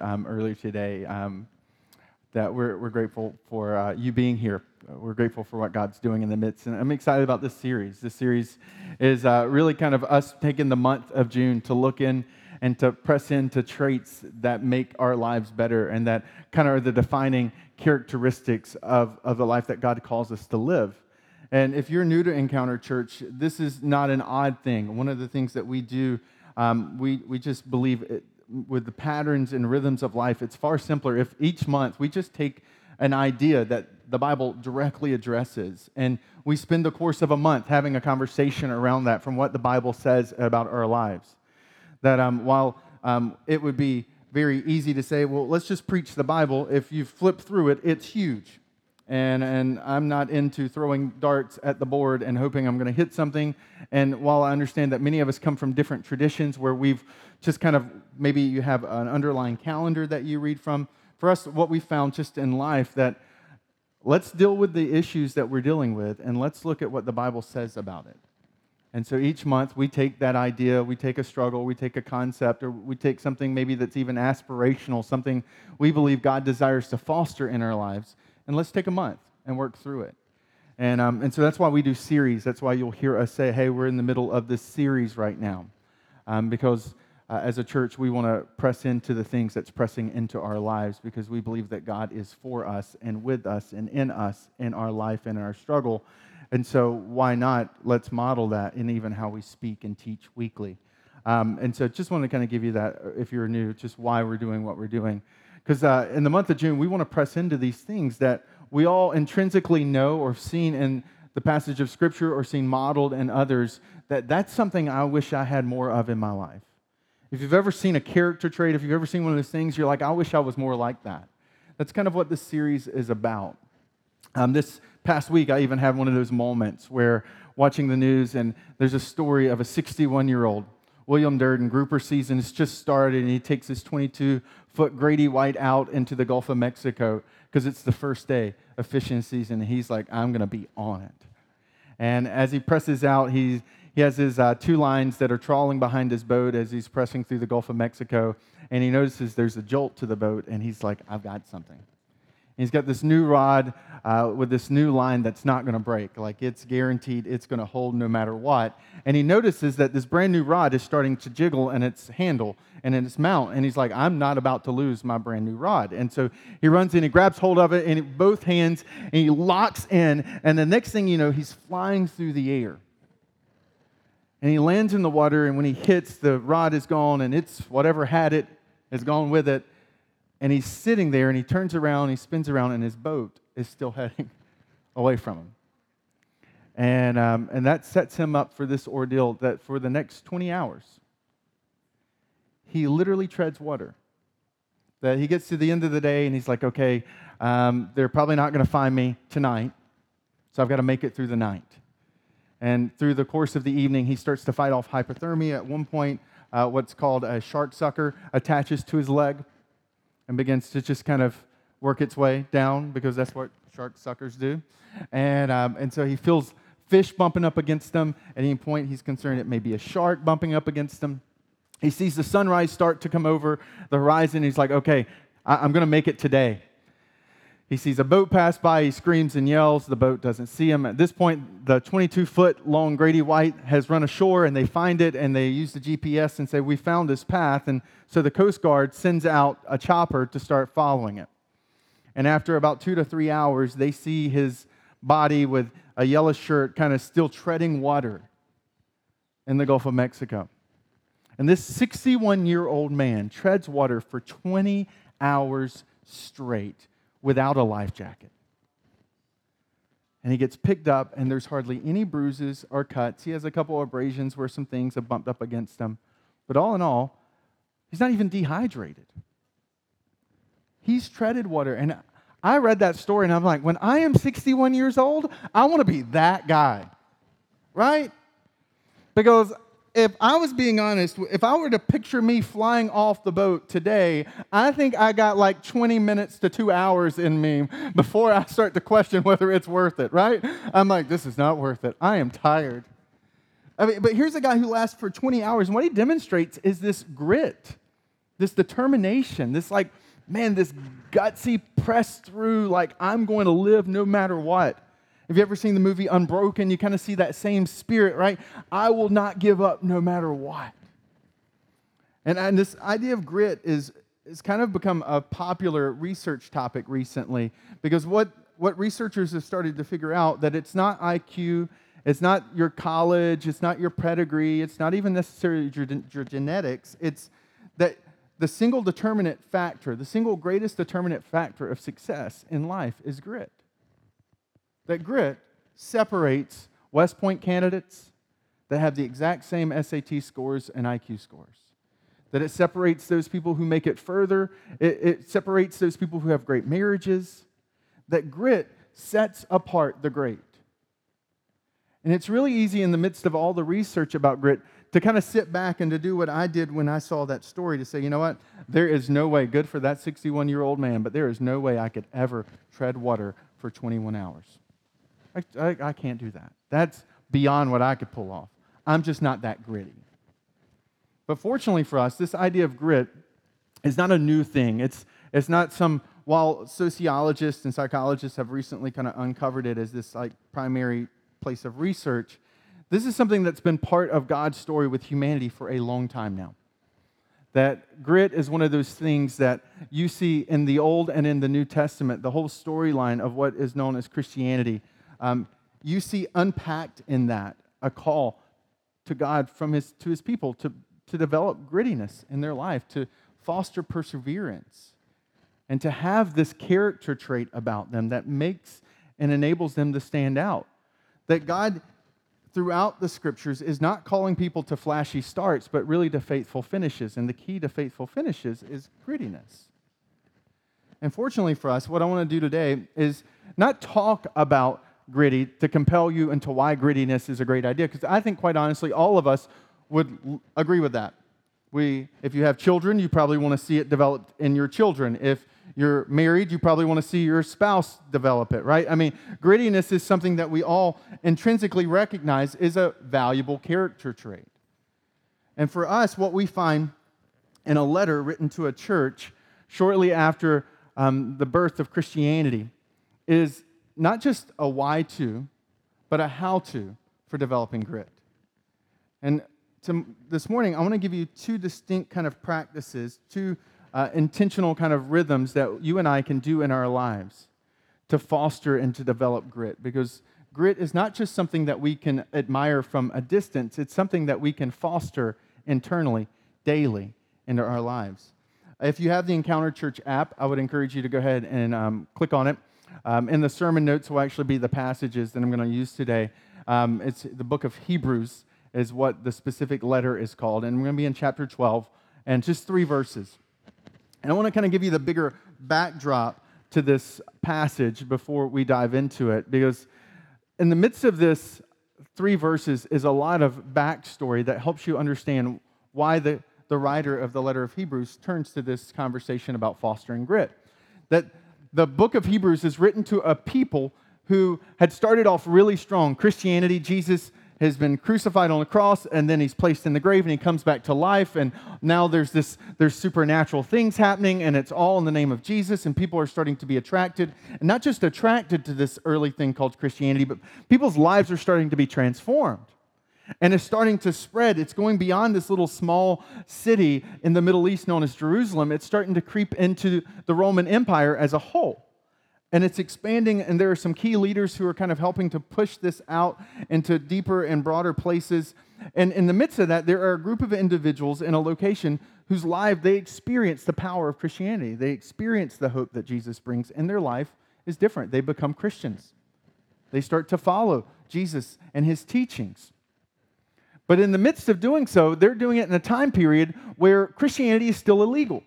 um, earlier today um, that we're, we're grateful for uh, you being here. We're grateful for what God's doing in the midst. And I'm excited about this series. This series is uh, really kind of us taking the month of June to look in and to press into traits that make our lives better and that kind of are the defining characteristics of, of the life that God calls us to live. And if you're new to Encounter Church, this is not an odd thing. One of the things that we do, um, we, we just believe it, with the patterns and rhythms of life, it's far simpler if each month we just take an idea that the Bible directly addresses and we spend the course of a month having a conversation around that from what the Bible says about our lives. That um, while um, it would be very easy to say, well, let's just preach the Bible, if you flip through it, it's huge. And, and I'm not into throwing darts at the board and hoping I'm going to hit something. And while I understand that many of us come from different traditions where we've just kind of maybe you have an underlying calendar that you read from. For us, what we found just in life that let's deal with the issues that we're dealing with and let's look at what the Bible says about it. And so each month we take that idea, we take a struggle, we take a concept, or we take something maybe that's even aspirational, something we believe God desires to foster in our lives, and let's take a month and work through it. And, um, and so that's why we do series. That's why you'll hear us say, hey, we're in the middle of this series right now. Um, because uh, as a church, we want to press into the things that's pressing into our lives because we believe that God is for us and with us and in us in our life and in our struggle. And so, why not? Let's model that in even how we speak and teach weekly. Um, and so, just want to kind of give you that, if you're new, just why we're doing what we're doing. Because uh, in the month of June, we want to press into these things that we all intrinsically know or have seen in the passage of Scripture or seen modeled in others, that that's something I wish I had more of in my life. If you've ever seen a character trait, if you've ever seen one of those things, you're like, I wish I was more like that. That's kind of what this series is about. Um, this past week, I even had one of those moments where watching the news and there's a story of a 61 year old, William Durden, grouper season has just started, and he takes his 22 foot Grady White out into the Gulf of Mexico because it's the first day of fishing season. And he's like, I'm going to be on it. And as he presses out, he's he has his uh, two lines that are trawling behind his boat as he's pressing through the Gulf of Mexico. And he notices there's a jolt to the boat, and he's like, I've got something. And he's got this new rod uh, with this new line that's not going to break. Like it's guaranteed it's going to hold no matter what. And he notices that this brand new rod is starting to jiggle in its handle and in its mount. And he's like, I'm not about to lose my brand new rod. And so he runs in, he grabs hold of it in both hands, and he locks in. And the next thing you know, he's flying through the air and he lands in the water, and when he hits, the rod is gone, and it's whatever had it is gone with it. And he's sitting there, and he turns around, he spins around, and his boat is still heading away from him. And, um, and that sets him up for this ordeal that for the next 20 hours, he literally treads water. That he gets to the end of the day, and he's like, okay, um, they're probably not going to find me tonight, so I've got to make it through the night. And through the course of the evening, he starts to fight off hypothermia. At one point, uh, what's called a shark sucker attaches to his leg and begins to just kind of work its way down because that's what shark suckers do. And, um, and so he feels fish bumping up against him. At any point, he's concerned it may be a shark bumping up against him. He sees the sunrise start to come over the horizon. He's like, okay, I- I'm going to make it today. He sees a boat pass by, he screams and yells. The boat doesn't see him. At this point, the 22 foot long Grady White has run ashore and they find it and they use the GPS and say, We found this path. And so the Coast Guard sends out a chopper to start following it. And after about two to three hours, they see his body with a yellow shirt kind of still treading water in the Gulf of Mexico. And this 61 year old man treads water for 20 hours straight without a life jacket. And he gets picked up, and there's hardly any bruises or cuts. He has a couple of abrasions where some things have bumped up against him. But all in all, he's not even dehydrated. He's treaded water. And I read that story, and I'm like, when I am 61 years old, I want to be that guy, right? Because if I was being honest, if I were to picture me flying off the boat today, I think I got like 20 minutes to two hours in me before I start to question whether it's worth it, right? I'm like, this is not worth it. I am tired. I mean, but here's a guy who lasts for 20 hours, and what he demonstrates is this grit. this determination, this like, man, this gutsy press through, like, I'm going to live no matter what. Have you ever seen the movie Unbroken? You kind of see that same spirit, right? I will not give up no matter what. And, and this idea of grit is, is kind of become a popular research topic recently because what, what researchers have started to figure out that it's not IQ, it's not your college, it's not your pedigree, it's not even necessarily your, your genetics. It's that the single determinant factor, the single greatest determinant factor of success in life is grit. That grit separates West Point candidates that have the exact same SAT scores and IQ scores. That it separates those people who make it further, it, it separates those people who have great marriages. That grit sets apart the great. And it's really easy in the midst of all the research about grit to kind of sit back and to do what I did when I saw that story to say, you know what? There is no way, good for that 61 year old man, but there is no way I could ever tread water for 21 hours. I, I, I can't do that. That's beyond what I could pull off. I'm just not that gritty. But fortunately for us, this idea of grit is not a new thing. It's, it's not some, while sociologists and psychologists have recently kind of uncovered it as this like primary place of research, this is something that's been part of God's story with humanity for a long time now. That grit is one of those things that you see in the Old and in the New Testament, the whole storyline of what is known as Christianity. Um, you see unpacked in that a call to God from his, to his people to, to develop grittiness in their life, to foster perseverance, and to have this character trait about them that makes and enables them to stand out. That God throughout the scriptures is not calling people to flashy starts, but really to faithful finishes. And the key to faithful finishes is grittiness. And fortunately for us, what I want to do today is not talk about gritty to compel you into why grittiness is a great idea, because I think, quite honestly, all of us would agree with that. We, if you have children, you probably want to see it developed in your children. If you're married, you probably want to see your spouse develop it, right? I mean, grittiness is something that we all intrinsically recognize is a valuable character trait. And for us, what we find in a letter written to a church shortly after um, the birth of Christianity is not just a why to, but a how to for developing grit. And to, this morning, I want to give you two distinct kind of practices, two uh, intentional kind of rhythms that you and I can do in our lives to foster and to develop grit. Because grit is not just something that we can admire from a distance, it's something that we can foster internally, daily, into our lives. If you have the Encounter Church app, I would encourage you to go ahead and um, click on it. Um, in the sermon notes will actually be the passages that I'm going to use today. Um, it's the book of Hebrews is what the specific letter is called, and we're going to be in chapter 12 and just three verses. And I want to kind of give you the bigger backdrop to this passage before we dive into it, because in the midst of this three verses is a lot of backstory that helps you understand why the, the writer of the letter of Hebrews turns to this conversation about fostering grit. That the book of Hebrews is written to a people who had started off really strong. Christianity, Jesus has been crucified on the cross and then he's placed in the grave and he comes back to life and now there's this there's supernatural things happening and it's all in the name of Jesus and people are starting to be attracted and not just attracted to this early thing called Christianity but people's lives are starting to be transformed and it's starting to spread it's going beyond this little small city in the Middle East known as Jerusalem it's starting to creep into the Roman Empire as a whole and it's expanding, and there are some key leaders who are kind of helping to push this out into deeper and broader places. And in the midst of that, there are a group of individuals in a location whose life they experience the power of Christianity. They experience the hope that Jesus brings, and their life is different. They become Christians. They start to follow Jesus and his teachings. But in the midst of doing so, they're doing it in a time period where Christianity is still illegal.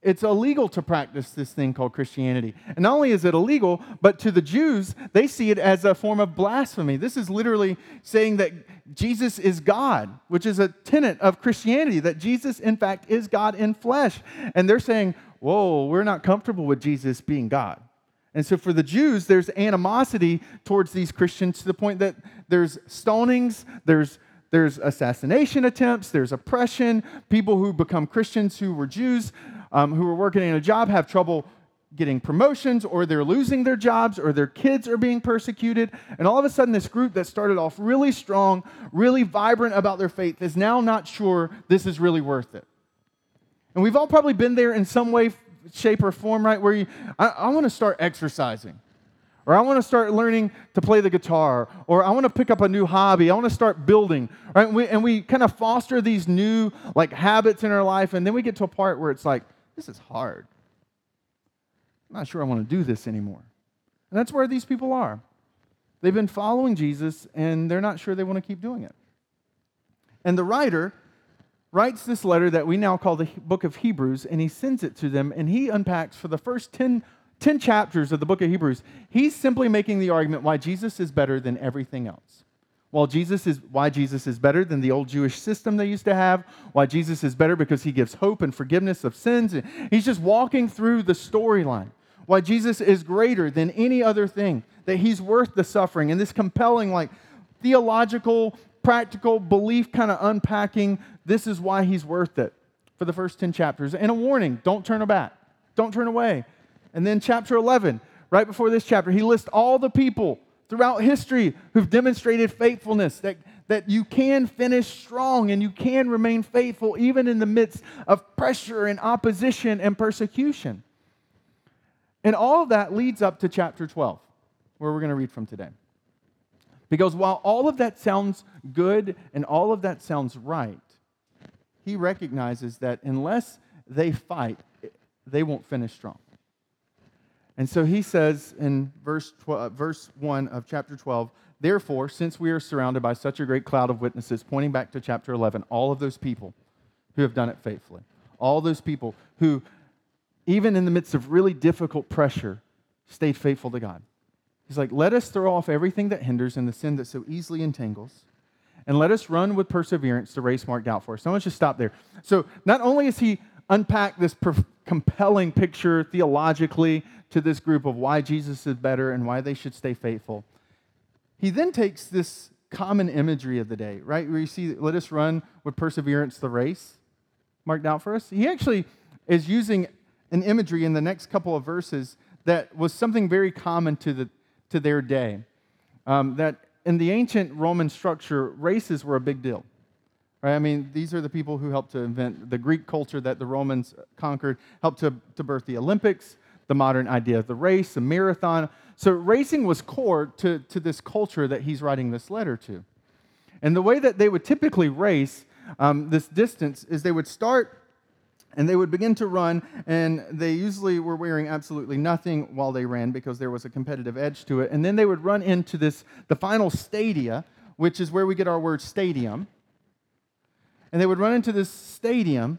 It's illegal to practice this thing called Christianity. And not only is it illegal, but to the Jews, they see it as a form of blasphemy. This is literally saying that Jesus is God, which is a tenet of Christianity, that Jesus, in fact, is God in flesh. And they're saying, whoa, we're not comfortable with Jesus being God. And so for the Jews, there's animosity towards these Christians to the point that there's stonings, there's there's assassination attempts, there's oppression. People who become Christians who were Jews, um, who were working in a job, have trouble getting promotions, or they're losing their jobs, or their kids are being persecuted. And all of a sudden, this group that started off really strong, really vibrant about their faith, is now not sure this is really worth it. And we've all probably been there in some way, shape, or form, right? Where you, I, I want to start exercising or I want to start learning to play the guitar, or I want to pick up a new hobby, I want to start building, right? And we, and we kind of foster these new like habits in our life, and then we get to a part where it's like, this is hard. I'm not sure I want to do this anymore. And that's where these people are. They've been following Jesus, and they're not sure they want to keep doing it. And the writer writes this letter that we now call the book of Hebrews, and he sends it to them, and he unpacks for the first 10 10 chapters of the book of Hebrews, he's simply making the argument why Jesus is better than everything else. While Jesus is why Jesus is better than the old Jewish system they used to have, why Jesus is better because he gives hope and forgiveness of sins. He's just walking through the storyline. Why Jesus is greater than any other thing, that he's worth the suffering. And this compelling, like theological, practical belief kind of unpacking, this is why he's worth it for the first 10 chapters. And a warning don't turn back, don't turn away. And then chapter 11, right before this chapter, he lists all the people throughout history who've demonstrated faithfulness, that, that you can finish strong and you can remain faithful even in the midst of pressure and opposition and persecution. And all of that leads up to chapter 12, where we're going to read from today. Because while all of that sounds good and all of that sounds right, he recognizes that unless they fight, they won't finish strong. And so he says in verse, 12, uh, verse 1 of chapter 12, Therefore, since we are surrounded by such a great cloud of witnesses, pointing back to chapter 11, all of those people who have done it faithfully, all those people who, even in the midst of really difficult pressure, stayed faithful to God. He's like, let us throw off everything that hinders and the sin that so easily entangles, and let us run with perseverance the race marked out for us. So I want you to stop there. So not only is he unpacked this compelling picture theologically to this group of why Jesus is better and why they should stay faithful. He then takes this common imagery of the day, right? Where you see, let us run with perseverance the race marked out for us. He actually is using an imagery in the next couple of verses that was something very common to, the, to their day. Um, that in the ancient Roman structure, races were a big deal. Right? I mean, these are the people who helped to invent the Greek culture that the Romans conquered, helped to, to birth the Olympics, the modern idea of the race, the marathon. So racing was core to, to this culture that he's writing this letter to. And the way that they would typically race um, this distance is they would start and they would begin to run, and they usually were wearing absolutely nothing while they ran because there was a competitive edge to it. And then they would run into this, the final stadia, which is where we get our word stadium. And they would run into this stadium,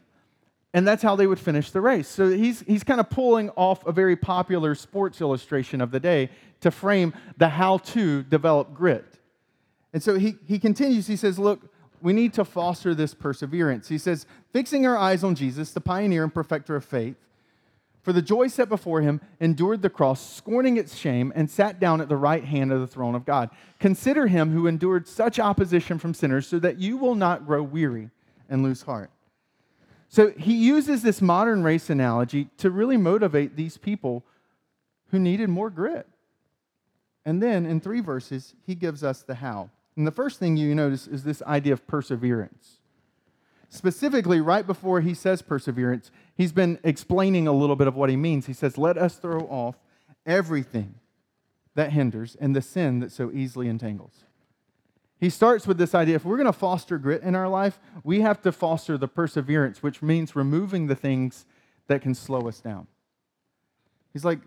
and that's how they would finish the race. So he's, he's kind of pulling off a very popular sports illustration of the day to frame the how to develop grit. And so he, he continues, he says, Look, we need to foster this perseverance. He says, fixing our eyes on Jesus, the pioneer and perfecter of faith, for the joy set before him, endured the cross, scorning its shame, and sat down at the right hand of the throne of God. Consider him who endured such opposition from sinners, so that you will not grow weary and lose heart. So he uses this modern race analogy to really motivate these people who needed more grit. And then in three verses, he gives us the how. And the first thing you notice is this idea of perseverance. Specifically, right before he says perseverance, he's been explaining a little bit of what he means. He says, Let us throw off everything that hinders and the sin that so easily entangles. He starts with this idea if we're going to foster grit in our life, we have to foster the perseverance, which means removing the things that can slow us down. He's like,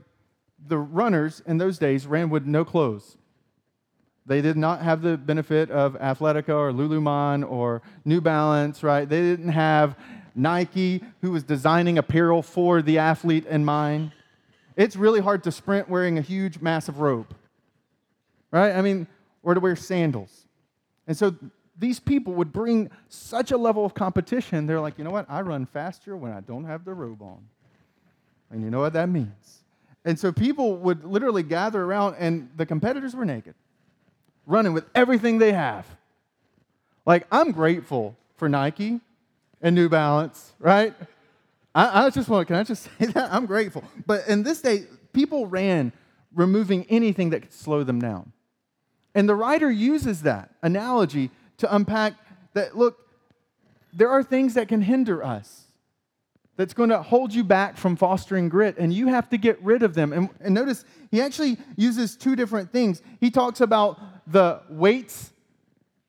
the runners in those days ran with no clothes. They did not have the benefit of Athletica or Lululemon or New Balance, right? They didn't have Nike, who was designing apparel for the athlete in mind. It's really hard to sprint wearing a huge, massive robe, right? I mean, or to wear sandals. And so these people would bring such a level of competition. They're like, you know what? I run faster when I don't have the robe on. And you know what that means. And so people would literally gather around, and the competitors were naked, running with everything they have, Like, I'm grateful for Nike and New Balance, right? I, I just want, can I just say that? I'm grateful. But in this day, people ran removing anything that could slow them down. And the writer uses that analogy to unpack that look, there are things that can hinder us, that's going to hold you back from fostering grit, and you have to get rid of them. And, and notice, he actually uses two different things. He talks about the weights,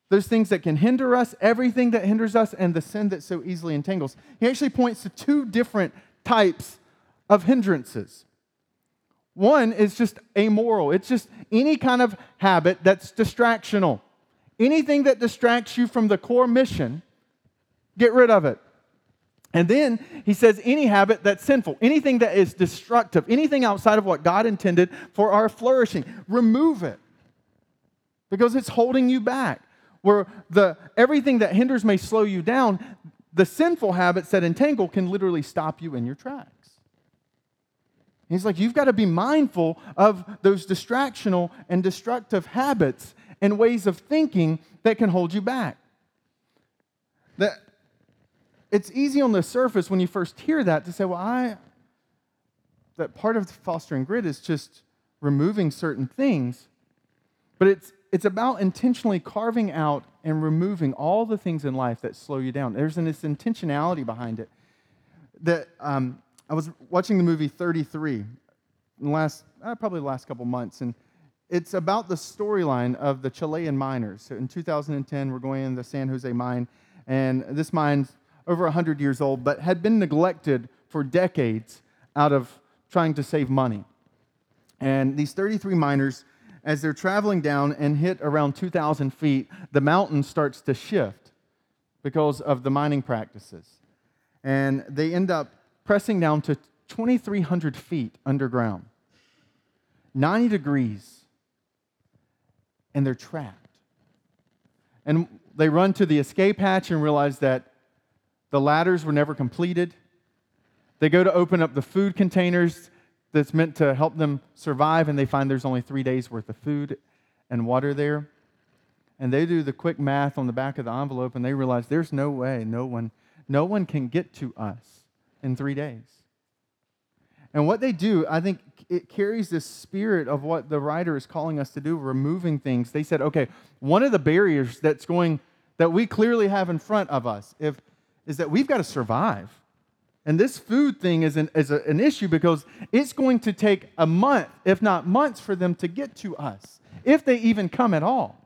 those things that can hinder us, everything that hinders us, and the sin that so easily entangles. He actually points to two different types of hindrances. One is just amoral, it's just any kind of habit that's distractional. Anything that distracts you from the core mission, get rid of it. And then he says, any habit that's sinful, anything that is destructive, anything outside of what God intended for our flourishing, remove it because it's holding you back. Where the everything that hinders may slow you down, the sinful habits that entangle can literally stop you in your tracks. He's like, you've got to be mindful of those distractional and destructive habits and ways of thinking that can hold you back. That it's easy on the surface when you first hear that to say, well, I that part of fostering grit is just removing certain things. But it's it's about intentionally carving out and removing all the things in life that slow you down. There's this intentionality behind it. That um, I was watching the movie 33 in the last, uh, probably the last couple months, and it's about the storyline of the Chilean miners. So in 2010, we're going in the San Jose mine, and this mine's over 100 years old, but had been neglected for decades out of trying to save money. And these 33 miners, as they're traveling down and hit around 2,000 feet, the mountain starts to shift because of the mining practices. And they end up pressing down to 2,300 feet underground, 90 degrees, and they're trapped. And they run to the escape hatch and realize that the ladders were never completed. They go to open up the food containers that's meant to help them survive, and they find there's only three days worth of food and water there. And they do the quick math on the back of the envelope, and they realize there's no way, no one, no one can get to us in three days. And what they do, I think it carries this spirit of what the writer is calling us to do, removing things. They said, okay, one of the barriers that's going, that we clearly have in front of us if, is that we've got to survive. And this food thing is, an, is a, an issue because it's going to take a month, if not months, for them to get to us, if they even come at all.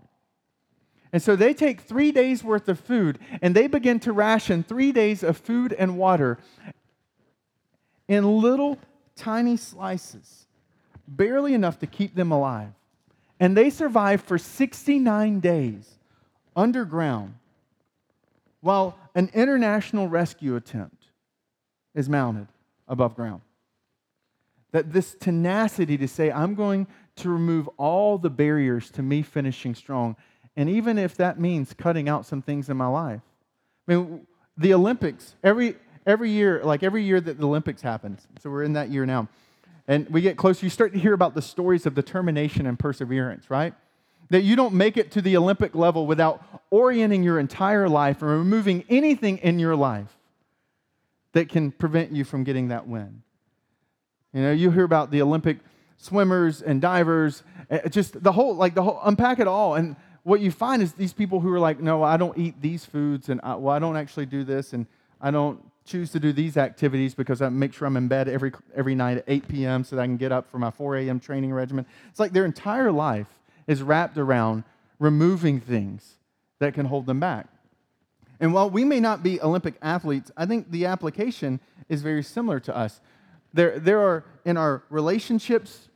And so they take three days worth of food and they begin to ration three days of food and water in little tiny slices, barely enough to keep them alive. And they survive for 69 days underground while an international rescue attempt is mounted above ground. That this tenacity to say, I'm going to remove all the barriers to me finishing strong, and even if that means cutting out some things in my life. I mean, the Olympics, every, every year, like every year that the Olympics happens, so we're in that year now, and we get closer, you start to hear about the stories of determination and perseverance, right? That you don't make it to the Olympic level without orienting your entire life and removing anything in your life that can prevent you from getting that win. You know, you hear about the Olympic swimmers and divers, eh, just the whole, like the whole, unpack it all. And what you find is these people who are like, no, I don't eat these foods, and I, well, I don't actually do this, and I don't choose to do these activities because I make sure I'm in bed every, every night at 8 p.m. so that I can get up for my 4 a.m. training regimen. It's like their entire life is wrapped around removing things that can hold them back. And while we may not be Olympic athletes, I think the application is very similar to us. There, there are, in our relationships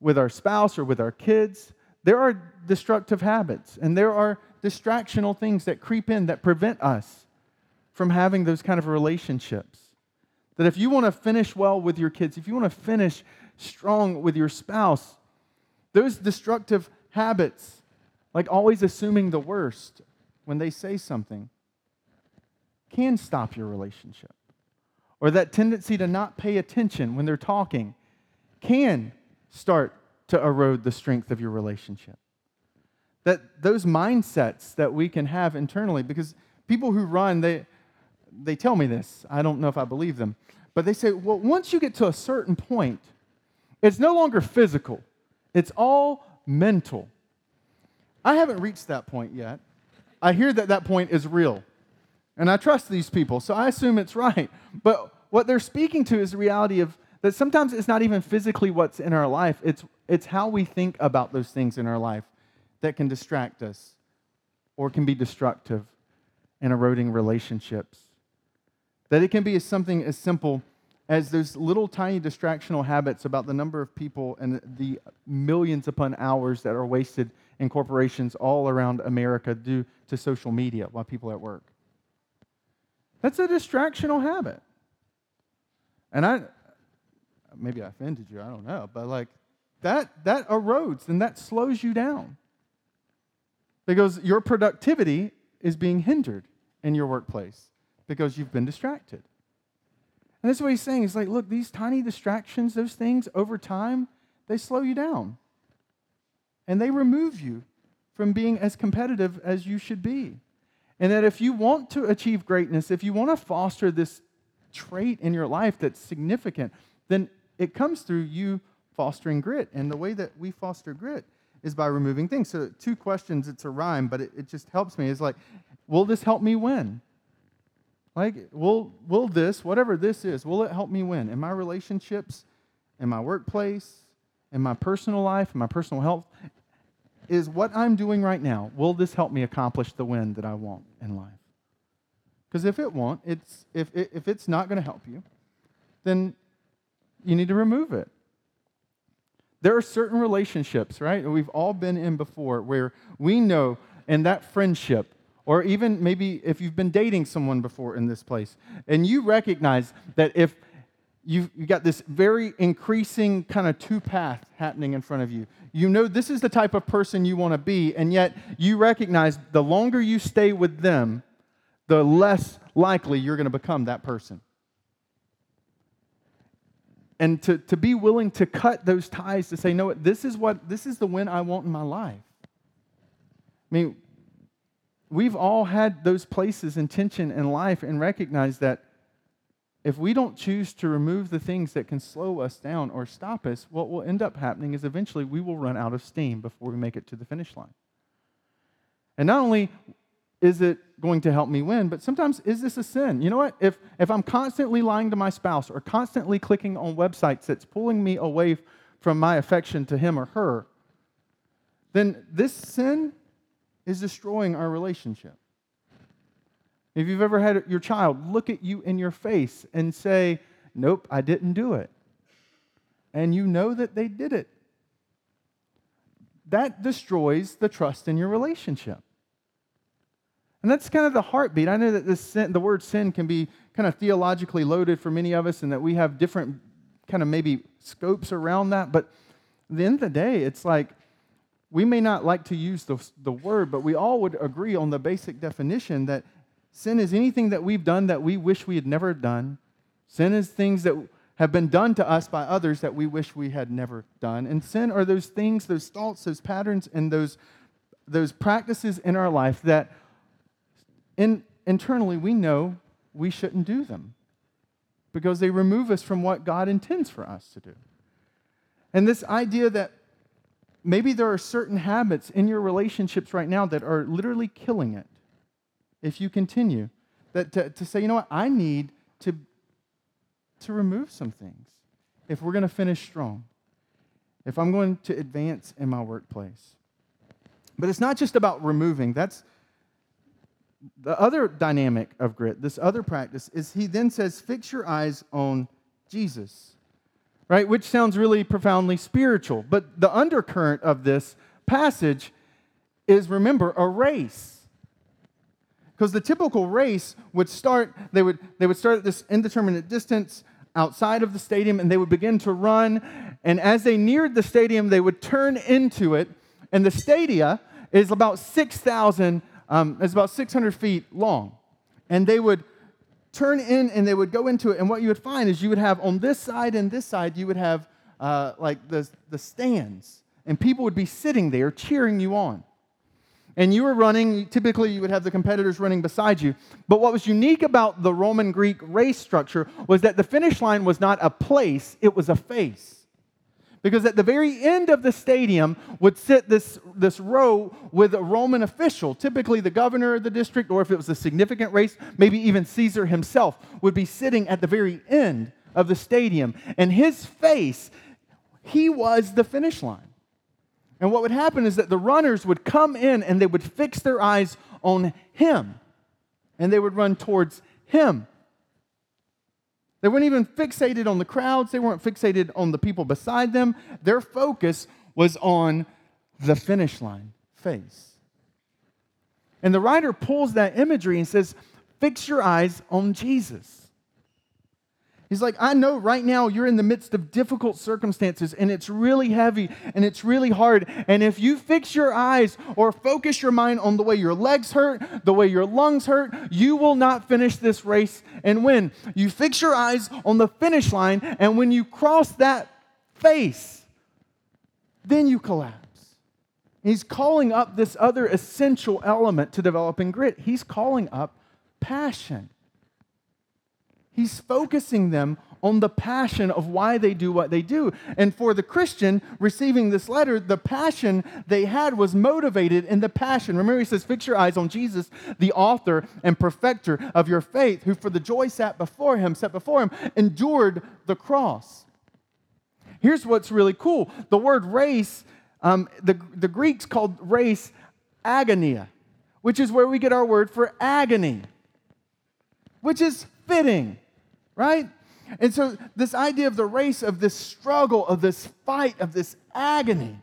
with our spouse or with our kids, there are destructive habits and there are distractional things that creep in that prevent us from having those kind of relationships. That if you want to finish well with your kids, if you want to finish strong with your spouse, those destructive habits, like always assuming the worst when they say something, can stop your relationship. Or that tendency to not pay attention when they're talking can start to erode the strength of your relationship. That those mindsets that we can have internally, because people who run, they, they tell me this. I don't know if I believe them. But they say, well, once you get to a certain point, it's no longer physical, it's all mental. I haven't reached that point yet. I hear that that point is real. And I trust these people, so I assume it's right. But what they're speaking to is the reality of that sometimes it's not even physically what's in our life, it's, it's how we think about those things in our life that can distract us or can be destructive and eroding relationships. That it can be something as simple as those little tiny distractional habits about the number of people and the millions upon hours that are wasted in corporations all around America due to social media while people are at work. That's a distractional habit. And I maybe I offended you, I don't know, but like that that erodes and that slows you down. Because your productivity is being hindered in your workplace because you've been distracted. And that's what he's saying. He's like, look, these tiny distractions, those things over time, they slow you down. And they remove you from being as competitive as you should be. And that if you want to achieve greatness, if you want to foster this trait in your life that's significant, then it comes through you fostering grit. And the way that we foster grit is by removing things. So, two questions, it's a rhyme, but it, it just helps me. Is like, will this help me win? Like, will, will this, whatever this is, will it help me win? In my relationships, in my workplace, in my personal life, in my personal health? Is what I'm doing right now, will this help me accomplish the win that I want in life? Because if it won't, it's, if, if it's not going to help you, then you need to remove it. There are certain relationships, right, we've all been in before where we know in that friendship or even maybe if you've been dating someone before in this place, and you recognize that if you've got this very increasing kind of two path happening in front of you, you know this is the type of person you want to be, and yet you recognize the longer you stay with them, the less likely you're going to become that person. And to, to be willing to cut those ties to say, no, this is what this is the win I want in my life. I mean, we've all had those places and tension in life and recognize that if we don't choose to remove the things that can slow us down or stop us, what will end up happening is eventually we will run out of steam before we make it to the finish line. And not only is it going to help me win, but sometimes is this a sin? You know what? If, if I'm constantly lying to my spouse or constantly clicking on websites that's pulling me away from my affection to him or her, then this sin is destroying our relationship. If you've ever had your child look at you in your face and say, Nope, I didn't do it, and you know that they did it, that destroys the trust in your relationship. And that's kind of the heartbeat. I know that this sin, the word sin can be kind of theologically loaded for many of us, and that we have different kind of maybe scopes around that. But at the end of the day, it's like we may not like to use the, the word, but we all would agree on the basic definition that sin is anything that we've done that we wish we had never done. Sin is things that have been done to us by others that we wish we had never done. And sin are those things, those thoughts, those patterns, and those, those practices in our life that in, internally we know we shouldn't do them because they remove us from what God intends for us to do. And this idea that maybe there are certain habits in your relationships right now that are literally killing it if you continue. That to, to say, you know what, I need to, to remove some things if we're going to finish strong, if I'm going to advance in my workplace. But it's not just about removing, that's the other dynamic of grit, this other practice, is he then says, fix your eyes on Jesus right? Which sounds really profoundly spiritual. But the undercurrent of this passage is remember, a race. Because the typical race would start, they would, they would start at this indeterminate distance outside of the stadium and they would begin to run. And as they neared the stadium, they would turn into it. And the stadia is about 6,000, um, is about 600 feet long. And they would turn in and they would go into it. And what you would find is you would have on this side and this side, you would have uh, like the, the stands. And people would be sitting there cheering you on. and you were running, typically you would have the competitors running beside you. But what was unique about the Roman Greek race structure was that the finish line was not a place, it was a face. Because at the very end of the stadium would sit this, this row with a Roman official, typically the governor of the district, or if it was a significant race, maybe even Caesar himself would be sitting at the very end of the stadium. And his face, he was the finish line. And what would happen is that the runners would come in and they would fix their eyes on him. And they would run towards him. They weren't even fixated on the crowds, they weren't fixated on the people beside them. Their focus was on the finish line face. And the writer pulls that imagery and says, Fix your eyes on Jesus. He's like, I know right now you're in the midst of difficult circumstances and it's really heavy and it's really hard. And if you fix your eyes or focus your mind on the way your legs hurt, the way your lungs hurt, you will not finish this race and win. You fix your eyes on the finish line, and when you cross that face, then you collapse. He's calling up this other essential element to developing grit. He's calling up passion. He's focusing them on the passion of why they do what they do. And for the Christian receiving this letter, the passion they had was motivated in the passion. Remember, he says, Fix your eyes on Jesus, the author and perfecter of your faith, who for the joy sat before him, set before him, endured the cross. Here's what's really cool the word race, um, the, the Greeks called race agonia, which is where we get our word for agony, which is fitting right? And so, this idea of the race, of this struggle, of this fight, of this agony,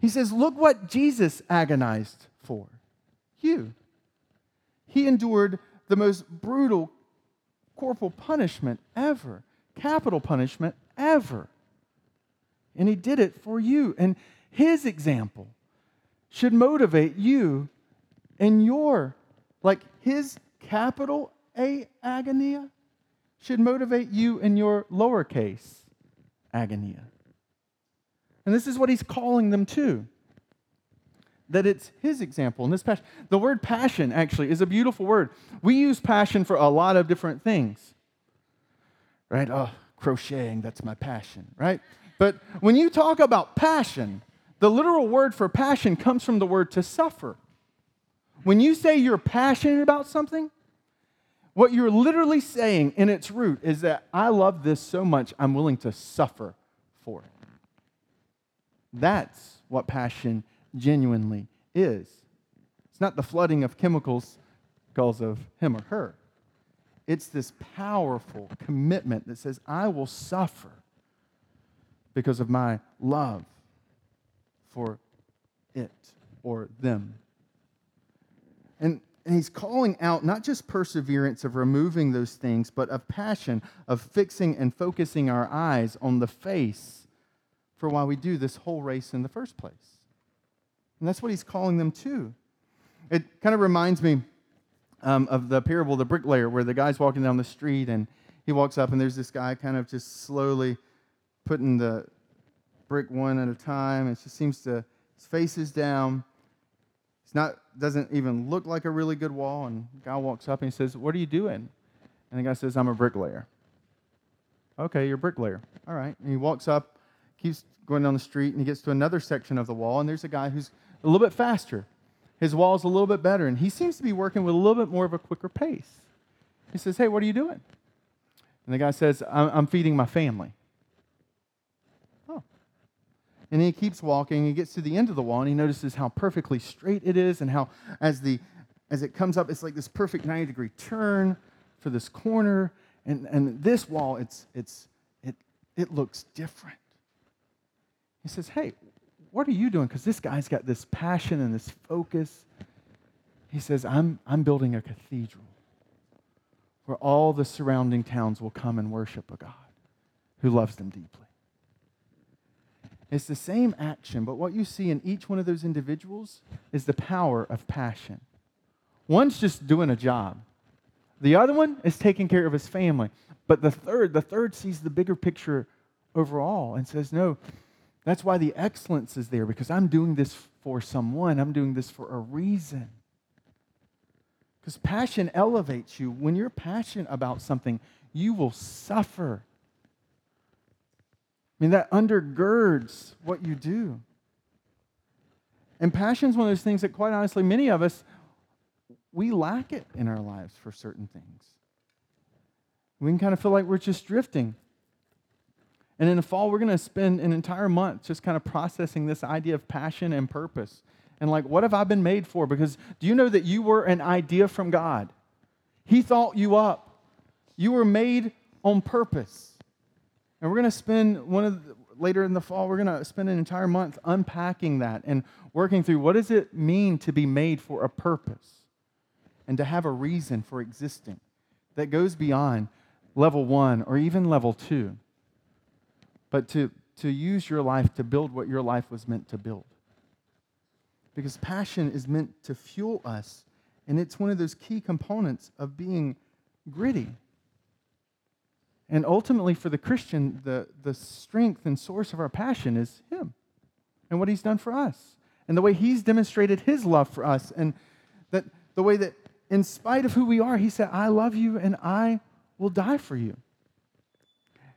he says, Look what Jesus agonized for you. He endured the most brutal corporal punishment ever, capital punishment ever. And he did it for you. And his example should motivate you in your, like his capital A agonia should motivate you in your lowercase agonia. And this is what he's calling them to. That it's his example. And this passion, the word passion actually is a beautiful word. We use passion for a lot of different things. Right? Oh, crocheting, that's my passion, right? But when you talk about passion, the literal word for passion comes from the word to suffer. When you say you're passionate about something, what you're literally saying in its root is that I love this so much, I'm willing to suffer for it. That's what passion genuinely is. It's not the flooding of chemicals because of him or her. It's this powerful commitment that says, I will suffer because of my love for it or them. And and he's calling out not just perseverance of removing those things, but of passion, of fixing and focusing our eyes on the face for why we do this whole race in the first place. And that's what he's calling them to. It kind of reminds me um, of the parable of the bricklayer, where the guy's walking down the street and he walks up, and there's this guy kind of just slowly putting the brick one at a time. It just seems to, his face is down it's not doesn't even look like a really good wall. And the guy walks up and he says, What are you doing? And the guy says, I'm a bricklayer. Okay, you're a bricklayer. All right. And he walks up, keeps going down the street, and he gets to another section of the wall, and there's a guy who's a little bit faster. His wall's a little bit better, and he seems to be working with a little bit more of a quicker pace. He says, Hey, what are you doing? And the guy says, I'm, I'm feeding my family. And he keeps walking. He gets to the end of the wall and he notices how perfectly straight it is and how, as, the, as it comes up, it's like this perfect 90 degree turn for this corner. And, and this wall, it's, it's, it, it looks different. He says, Hey, what are you doing? Because this guy's got this passion and this focus. He says, I'm, I'm building a cathedral where all the surrounding towns will come and worship a God who loves them deeply. It's the same action, but what you see in each one of those individuals is the power of passion. One's just doing a job. The other one is taking care of his family. But the third, the third sees the bigger picture overall and says, No, That's why the excellence is there, because I'm doing this for someone, I'm doing this for a reason. Because passion elevates you. When you're passionate about something, you will suffer. I mean, that undergirds what you do. And passion is one of those things that, quite honestly, many of us, we lack it in our lives for certain things. We can kind of feel like we're just drifting. And in the fall, we're going to spend an entire month just kind of processing this idea of passion and purpose. And like, what have I been made for? Because do you know that you were an idea from God? He thought you up. You were made on purpose. And we're going to spend one of the, later in the fall, we're going to spend an entire month unpacking that and working through what does it mean to be made for a purpose and to have a reason for existing that goes beyond level one or even level two but to, to use your life to build what your life was meant to build. Because passion is meant to fuel us, and it's one of those key components of being gritty. And ultimately, for the Christian, the, the strength and source of our passion is Him and what He's done for us, and the way He's demonstrated His love for us, and that the way that, in spite of who we are, He said, I love you and I will die for you.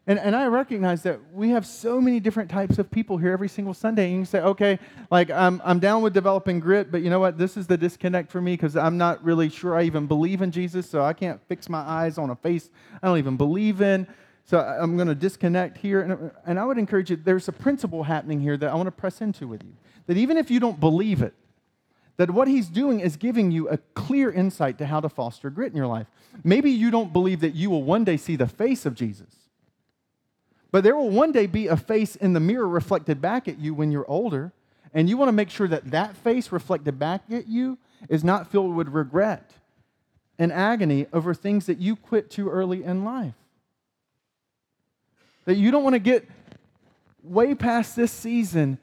And, and I recognize that we have so many different types of people here every single Sunday. And you say, okay, like I'm, I'm down with developing grit, but you know what? This is the disconnect for me because I'm not really sure I even believe in Jesus, so I can't fix my eyes on a face I don't even believe in. So I'm going to disconnect here. And, and I would encourage you, there's a principle happening here that I want to press into with you. That even if you don't believe it, that what he's doing is giving you a clear insight to how to foster grit in your life. Maybe you don't believe that you will one day see the face of Jesus. But there will one day be a face in the mirror reflected back at you when you're older. And you want to make sure that that face reflected back at you is not filled with regret and agony over things that you quit too early in life. That you don't want to get way past this season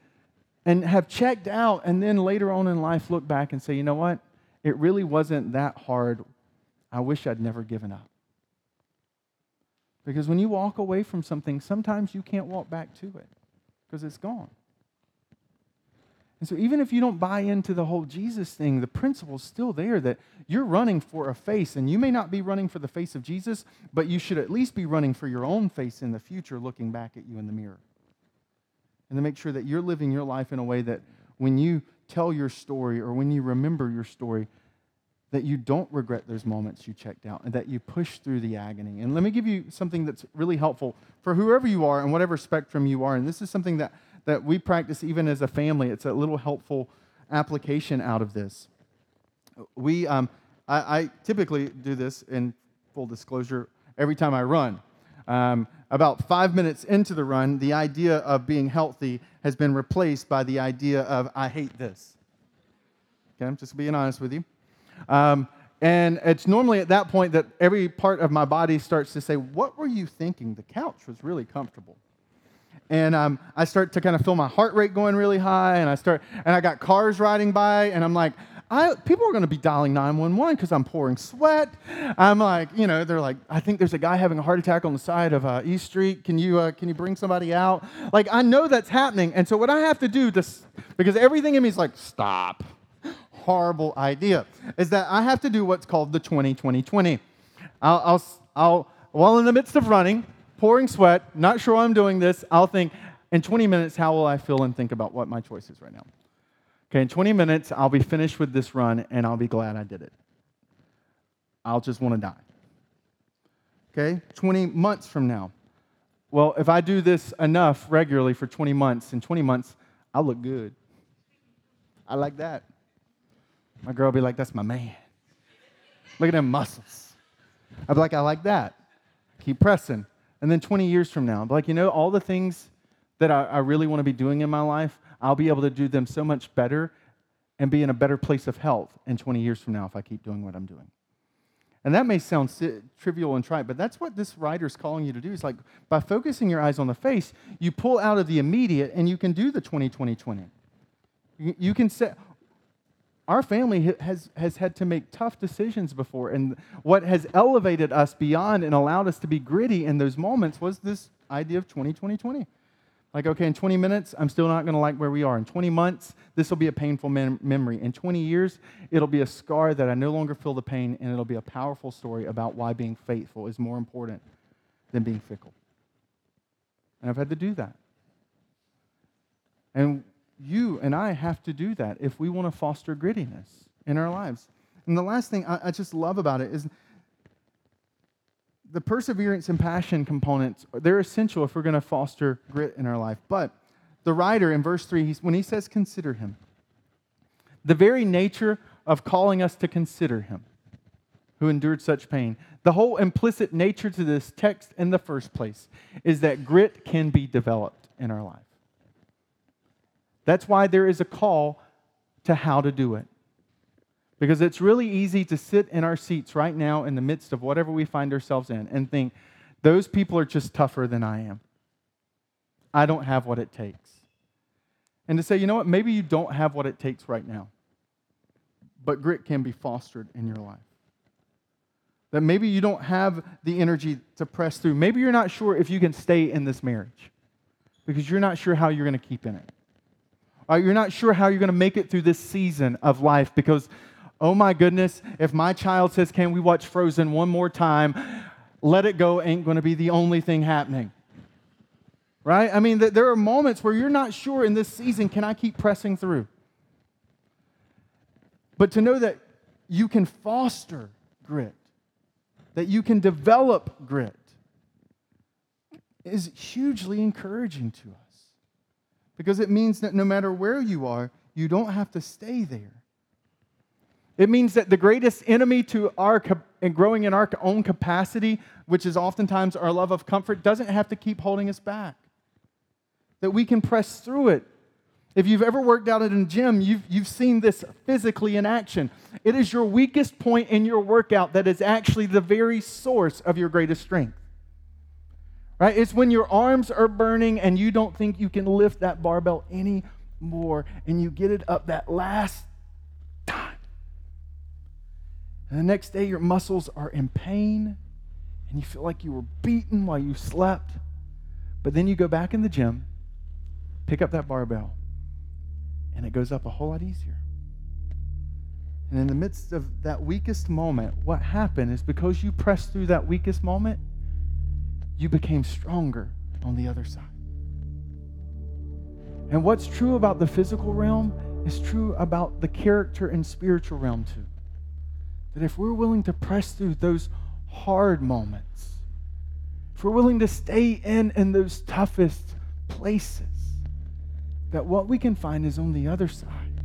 and have checked out and then later on in life look back and say, you know what? It really wasn't that hard. I wish I'd never given up. Because when you walk away from something, sometimes you can't walk back to it because it's gone. And so, even if you don't buy into the whole Jesus thing, the principle's still there that you're running for a face. And you may not be running for the face of Jesus, but you should at least be running for your own face in the future, looking back at you in the mirror. And to make sure that you're living your life in a way that when you tell your story or when you remember your story, that you don't regret those moments you checked out and that you push through the agony. And let me give you something that's really helpful for whoever you are and whatever spectrum you are. And this is something that, that we practice even as a family. It's a little helpful application out of this. We, um, I, I typically do this in full disclosure every time I run. Um, about five minutes into the run, the idea of being healthy has been replaced by the idea of I hate this. Okay, I'm just being honest with you. Um, and it's normally at that point that every part of my body starts to say, What were you thinking? The couch was really comfortable. And um, I start to kind of feel my heart rate going really high, and I start, and I got cars riding by, and I'm like, I, people are going to be dialing 911 because I'm pouring sweat. I'm like, you know, they're like, I think there's a guy having a heart attack on the side of uh, East Street. Can you, uh, can you bring somebody out? Like, I know that's happening. And so, what I have to do, to, because everything in me is like, stop, horrible idea is that I have to do what's called the 20 20 20. I'll, I'll, I'll, while in the midst of running, pouring sweat, not sure I'm doing this, I'll think, in 20 minutes, how will I feel and think about what my choice is right now? Okay, in 20 minutes, I'll be finished with this run and I'll be glad I did it. I'll just want to die. Okay, 20 months from now. Well, if I do this enough regularly for 20 months, in 20 months, I'll look good. I like that. My girl be like, that's my man. Look at them muscles. I'll be like, I like that. Keep pressing. And then 20 years from now, I'll be like, you know, all the things that I, I really want to be doing in my life, I'll be able to do them so much better and be in a better place of health in 20 years from now if I keep doing what I'm doing. And that may sound trivial and trite, but that's what this writer's calling you to do. Is like by focusing your eyes on the face, you pull out of the immediate and you can do the 20 20 20. You, you can set, our family has, has had to make tough decisions before. And what has elevated us beyond and allowed us to be gritty in those moments was this idea of 20 20 20. Like, okay, in 20 minutes, I'm still not going to like where we are. In 20 months, this will be a painful mem- memory. In 20 years, it'll be a scar that I no longer feel the pain, and it'll be a powerful story about why being faithful is more important than being fickle. And I've had to do that. And you and I have to do that if we want to foster grittiness in our lives. And the last thing I, I just love about it is the perseverance and passion components, they're essential if we're going to foster grit in our life. But the writer in verse 3, when he says consider him, the very nature of calling us to consider him who endured such pain, the whole implicit nature to this text in the first place is that grit can be developed in our life. That's why there is a call to how to do it. Because it's really easy to sit in our seats right now in the midst of whatever we find ourselves in and think, those people are just tougher than I am. I don't have what it takes. And to say, you know what, maybe you don't have what it takes right now, but grit can be fostered in your life. That maybe you don't have the energy to press through. Maybe you're not sure if you can stay in this marriage because you're not sure how you're going to keep in it. Or you're not sure how you're going to make it through this season of life because oh my goodness, if my child says, Can we watch Frozen one more time? Let it go ain't going to be the only thing happening. Right? I mean, there are moments where you're not sure in this season, can I keep pressing through? But to know that you can foster grit, that you can develop grit, is hugely encouraging to us. Because it means that no matter where you are, you don't have to stay there. It means that the greatest enemy to our and growing in our own capacity, which is oftentimes our love of comfort, doesn't have to keep holding us back. That we can press through it. If you've ever worked out at a gym, you've, you've seen this physically in action. It is your weakest point in your workout that is actually the very source of your greatest strength. Right? It's when your arms are burning and you don't think you can lift that barbell anymore and you get it up that last time. and the next day, your muscles are in pain and you feel like you were beaten while you slept. But then you go back in the gym, pick up that barbell, and it goes up a whole lot easier. And in the midst of that weakest moment, what happened is because you pressed through that weakest moment, you became stronger on the other side. And what's true about the physical realm is true about the character and spiritual realm too. That if we're willing to press through those hard moments, if we're willing to stay in in those toughest places, that what we can find is on the other side,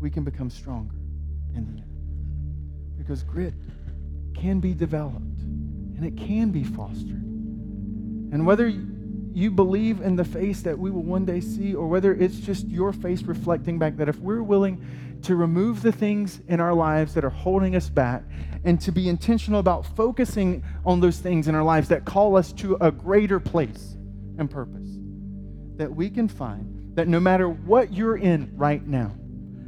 we can become stronger in the end. Because grit can be developed and it can be fostered. And whether you believe in the face that we will one day see, or whether it's just your face reflecting back, that if we're willing to remove the things in our lives that are holding us back and to be intentional about focusing on those things in our lives that call us to a greater place and purpose. That we can find that no matter what you're in right now,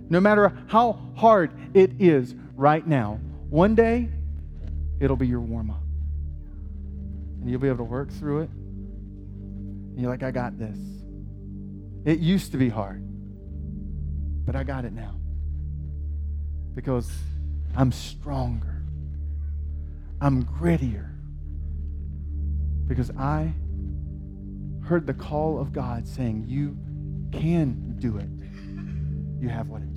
no matter how hard it is right now, one day it'll be your warm up. And you'll be able to work through it. And you're like, I got this. It used to be hard, but I got it now because I'm stronger. I'm grittier because I heard the call of God saying, You can do it. You have what it.